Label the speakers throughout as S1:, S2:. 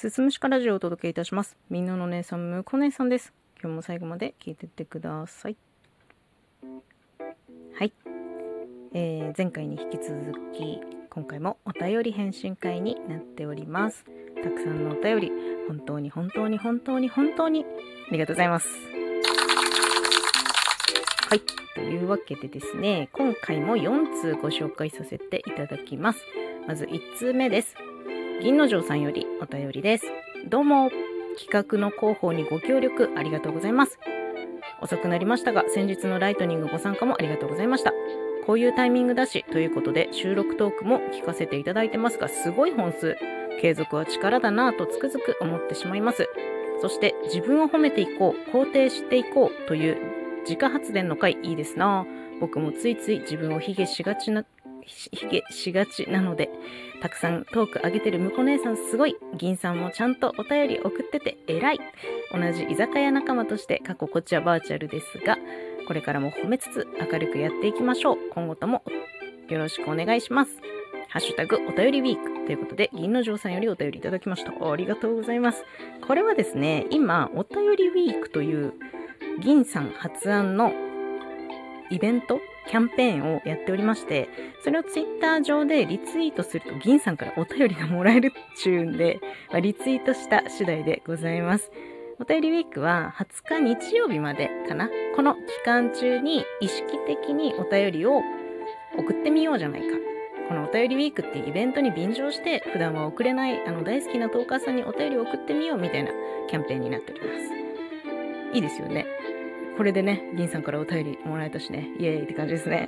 S1: すすむしかラジオをお届けいたします。みんなの姉さん、むこ姉さんです。今日も最後まで聞いてってください。はい。えー前回に引き続き、今回もお便り返信会になっております。たくさんのお便り、本当に本当に本当に本当にありがとうございます。はい。というわけでですね、今回も4通ご紹介させていただきます。まず1通目です。銀之丞さんよりお便りです。どうも、企画の広報にご協力ありがとうございます。遅くなりましたが、先日のライトニングご参加もありがとうございました。こういうタイミングだし、ということで収録トークも聞かせていただいてますが、すごい本数。継続は力だなぁとつくづく思ってしまいます。そして自分を褒めていこう、肯定していこうという自家発電の回いいですなぁ僕もついつい自分を卑下しがちな、ひ卑下しがちなので、たくさんトーク上げてるむこ姉さんすごい。銀さんもちゃんとお便り送ってて偉い。同じ居酒屋仲間として過去こっちはバーチャルですが、これからも褒めつつ明るくやっていきましょう。今後ともよろしくお願いします。ハッシュタグお便りウィークということで、銀の城さんよりお便りいただきました。ありがとうございます。これはですね、今、お便りウィークという銀さん発案のイベントキャンペーンをやっておりまして、それをツイッター上でリツイートすると銀さんからお便りがもらえるっちゅうんで、まあリツイートした次第でございます。お便りウィークは20日日曜日までかな。この期間中に意識的にお便りを送ってみようじゃないか。このお便りウィークっていうイベントに便乗して普段は送れないあの大好きなトーカーさんにお便りを送ってみようみたいなキャンペーンになっております。いいですよね。これでね、銀さんからお便りもらえたしね、イエーイって感じですね。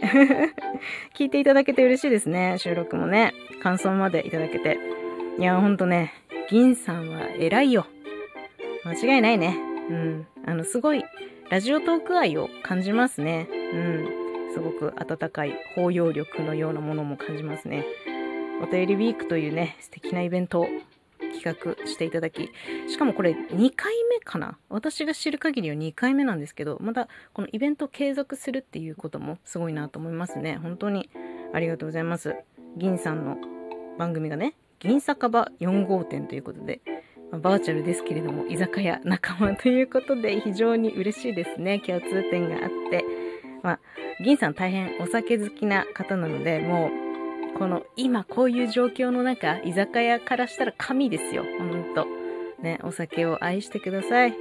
S1: 聞いていただけて嬉しいですね。収録もね、感想までいただけて。いや、ほんとね、銀さんは偉いよ。間違いないね。うん。あの、すごい、ラジオトーク愛を感じますね。うん。すごく温かい包容力のようなものも感じますね。お便りウィークというね、素敵なイベント企画していただき、しかもこれ2回目かな？私が知る限りは2回目なんですけど、またこのイベントを継続するっていうこともすごいなと思いますね。本当にありがとうございます。銀さんの番組がね、銀酒場4号店ということで、まバーチャルですけれども、居酒屋仲間ということで非常に嬉しいですね。共通点があって。まあ、銀さん大変お酒好きな方なので、もう、この今こういう状況の中、居酒屋からしたら神ですよ。ほんと。ね、お酒を愛してください。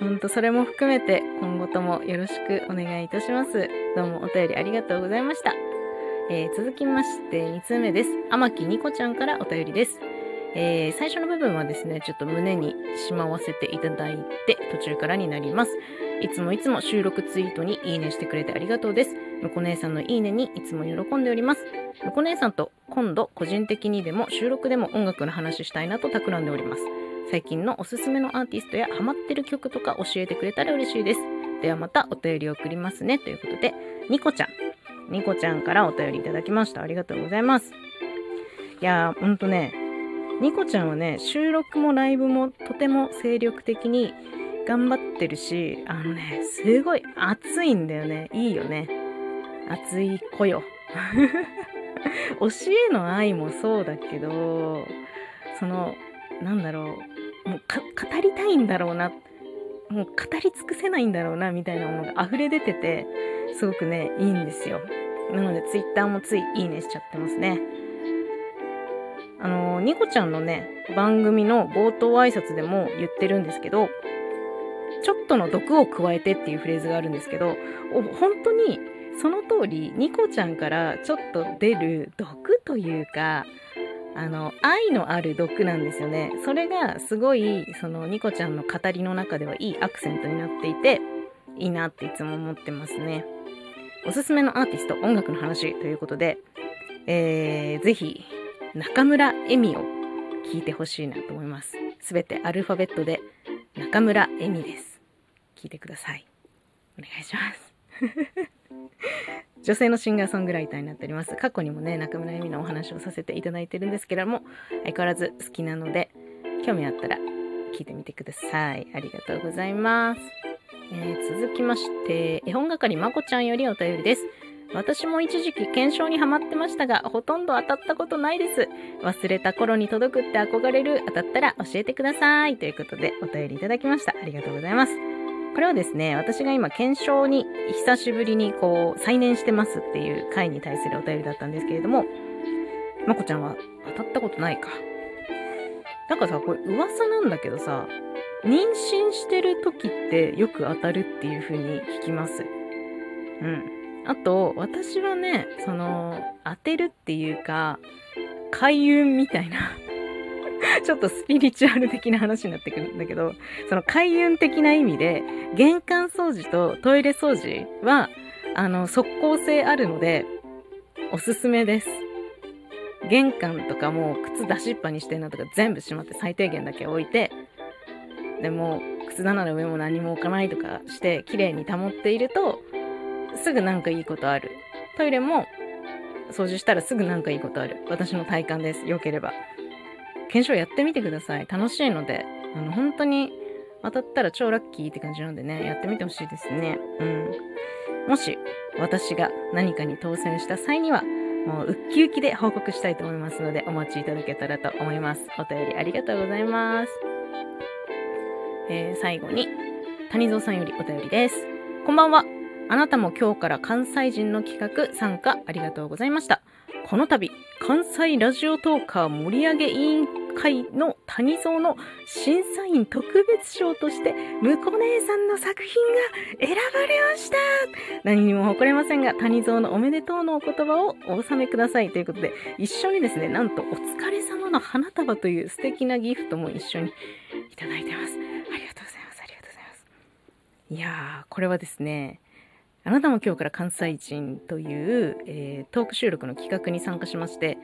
S1: ほんと、それも含めて今後ともよろしくお願いいたします。どうもお便りありがとうございました。えー続きまして2通目です。天木ニコちゃんからお便りです。えー最初の部分はですね、ちょっと胸にしまわせていただいて、途中からになります。いつもいつも収録ツイートにいいねしてくれてありがとうです。むこ姉さんのいいねにいつも喜んでおります。むこ姉さんと今度個人的にでも収録でも音楽の話したいなと企んでおります。最近のおすすめのアーティストやハマってる曲とか教えてくれたら嬉しいです。ではまたお便り送りますね。ということで、ニコちゃん。ニコちゃんからお便りいただきました。ありがとうございます。いやー、ほんとね、ニコちゃんはね、収録もライブもとても精力的に頑張ってるし、あのね、すごい熱いんだよね。いいよね。熱い子よ。推しへの愛もそうだけど、その、なんだろう、もう語りたいんだろうな、もう語り尽くせないんだろうな、みたいなものが溢れ出てて、すごくね、いいんですよ。なので、ツイッターもついいいねしちゃってますね。あの、ニコちゃんのね、番組の冒頭挨拶でも言ってるんですけど、ちょっとの毒を加えてっていうフレーズがあるんですけど、本当にその通り、ニコちゃんからちょっと出る毒というか、あの、愛のある毒なんですよね。それがすごい、そのニコちゃんの語りの中ではいいアクセントになっていて、いいなっていつも思ってますね。おすすめのアーティスト、音楽の話ということで、えー、ぜひ、中村恵美を聞いてほしいなと思います。すべてアルファベットで、中村恵美です。聞いてください。お願いします。女性のシンガーソングライターになっております。過去にもね、中村恵美のお話をさせていただいてるんですけれども、相変わらず好きなので、興味あったら聞いてみてください。ありがとうございます。えー続きまして、絵本係まこちゃんよりお便りです。私も一時期検証にハマってましたが、ほとんど当たったことないです。忘れた頃に届くって憧れる。当たったら教えてください。ということでお便りいただきました。ありがとうございます。これはですね、私が今検証に久しぶりにこう再燃してますっていう回に対するお便りだったんですけれども、まこちゃんは当たったことないか。なんかさ、これ噂なんだけどさ、妊娠してる時ってよく当たるっていう風に聞きます。うん。あと、私はね、その、当てるっていうか、開運みたいな ちょっとスピリチュアル的な話になってくるんだけど、その開運的な意味で、玄関掃除とトイレ掃除は、あの、即効性あるので、おすすめです。玄関とかも靴出しっぱにしてんのとか全部閉まって最低限だけ置いて、でも、靴棚の上も何も置かないとかして、綺麗に保っていると、すぐなんかいいことある。トイレも掃除したらすぐなんかいいことある。私の体感です。良ければ。検証やってみてください。楽しいので、あの、本当に当たったら超ラッキーって感じなんでね、やってみてほしいですね。うん。もし、私が何かに当選した際には、もうウッキウキで報告したいと思いますので、お待ちいただけたらと思います。お便りありがとうございます。えー、最後に、谷蔵さんよりお便りです。こんばんは。あなたも今日から関西人の企画参加ありがとうございました。この度、関西ラジオトーカー盛り上げ委員会の谷蔵の審査員特別賞として、むこ姉さんの作品が選ばれました何にも誇れませんが、谷蔵のおめでとうのお言葉をお納めくださいということで、一緒にですね、なんとお疲れ様の花束という素敵なギフトも一緒にいただいてます。ありがとうございます。ありがとうございます。いやー、これはですね、あなたも今日から関西人という、えー、トーク収録の企画に参加しまして、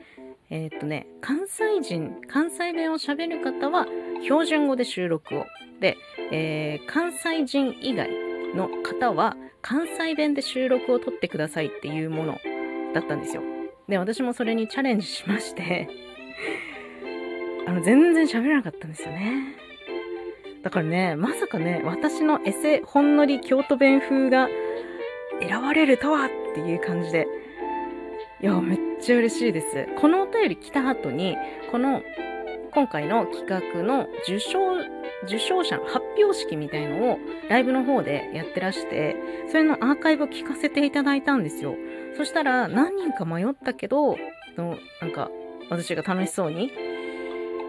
S1: えー、っとね、関西人、関西弁を喋る方は標準語で収録を。で、えー、関西人以外の方は関西弁で収録を撮ってくださいっていうものだったんですよ。で、私もそれにチャレンジしまして あの、全然喋れなかったんですよね。だからね、まさかね、私のエセほんのり京都弁風が選ばれるとはっていう感じで、いや、めっちゃ嬉しいです。このお便り来た後に、この今回の企画の受賞、受賞者の発表式みたいのをライブの方でやってらして、それのアーカイブを聞かせていただいたんですよ。そしたら何人か迷ったけど、なんか私が楽しそうに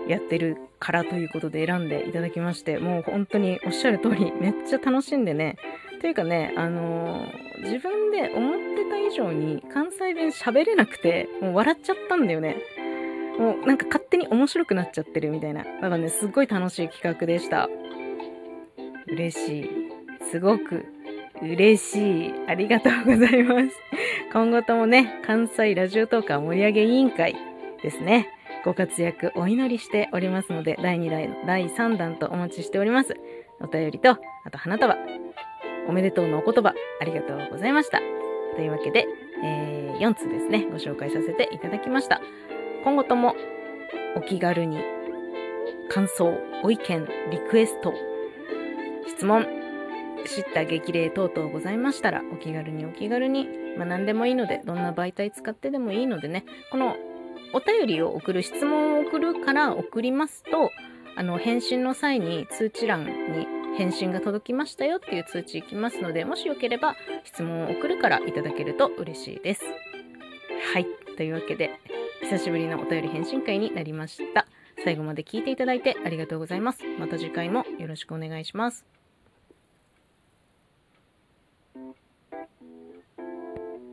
S1: やってるからということで選んでいただきまして、もう本当におっしゃる通りめっちゃ楽しんでね、というかね、あのー、自分で思ってた以上に関西弁喋れなくて、もう笑っちゃったんだよね。もうなんか勝手に面白くなっちゃってるみたいな。だからね、すっごい楽しい企画でした。嬉しい。すごく嬉しい。ありがとうございます。今後ともね、関西ラジオトーカー盛り上げ委員会ですね。ご活躍お祈りしておりますので、第2弾、第3弾とお待ちしております。お便りと、あと花束、おめでとうのお言葉、ありがとうございました。というわけで、えー、4つですね、ご紹介させていただきました。今後ともお気軽に感想、ご意見、リクエスト、質問、知った激励等々ございましたら、お気軽にお気軽に、まあ何でもいいので、どんな媒体使ってでもいいのでね、このお便りを送る、質問を送るから送りますと、あの、返信の際に通知欄に返信が届きましたよっていう通知いきますので、もしよければ質問を送るからいただけると嬉しいです。はい。というわけで、久しぶりのお便り返信会になりました。最後まで聞いていただいてありがとうございます。また次回もよろしくお願いします。